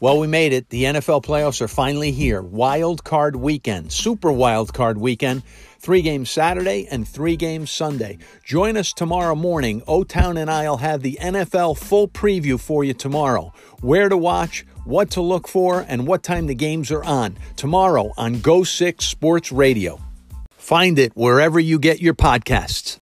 Well, we made it. The NFL playoffs are finally here. Wild card weekend, super wild card weekend. Three games Saturday and three games Sunday. Join us tomorrow morning. O Town and I'll have the NFL full preview for you tomorrow. Where to watch, what to look for, and what time the games are on. Tomorrow on Go 6 Sports Radio. Find it wherever you get your podcasts.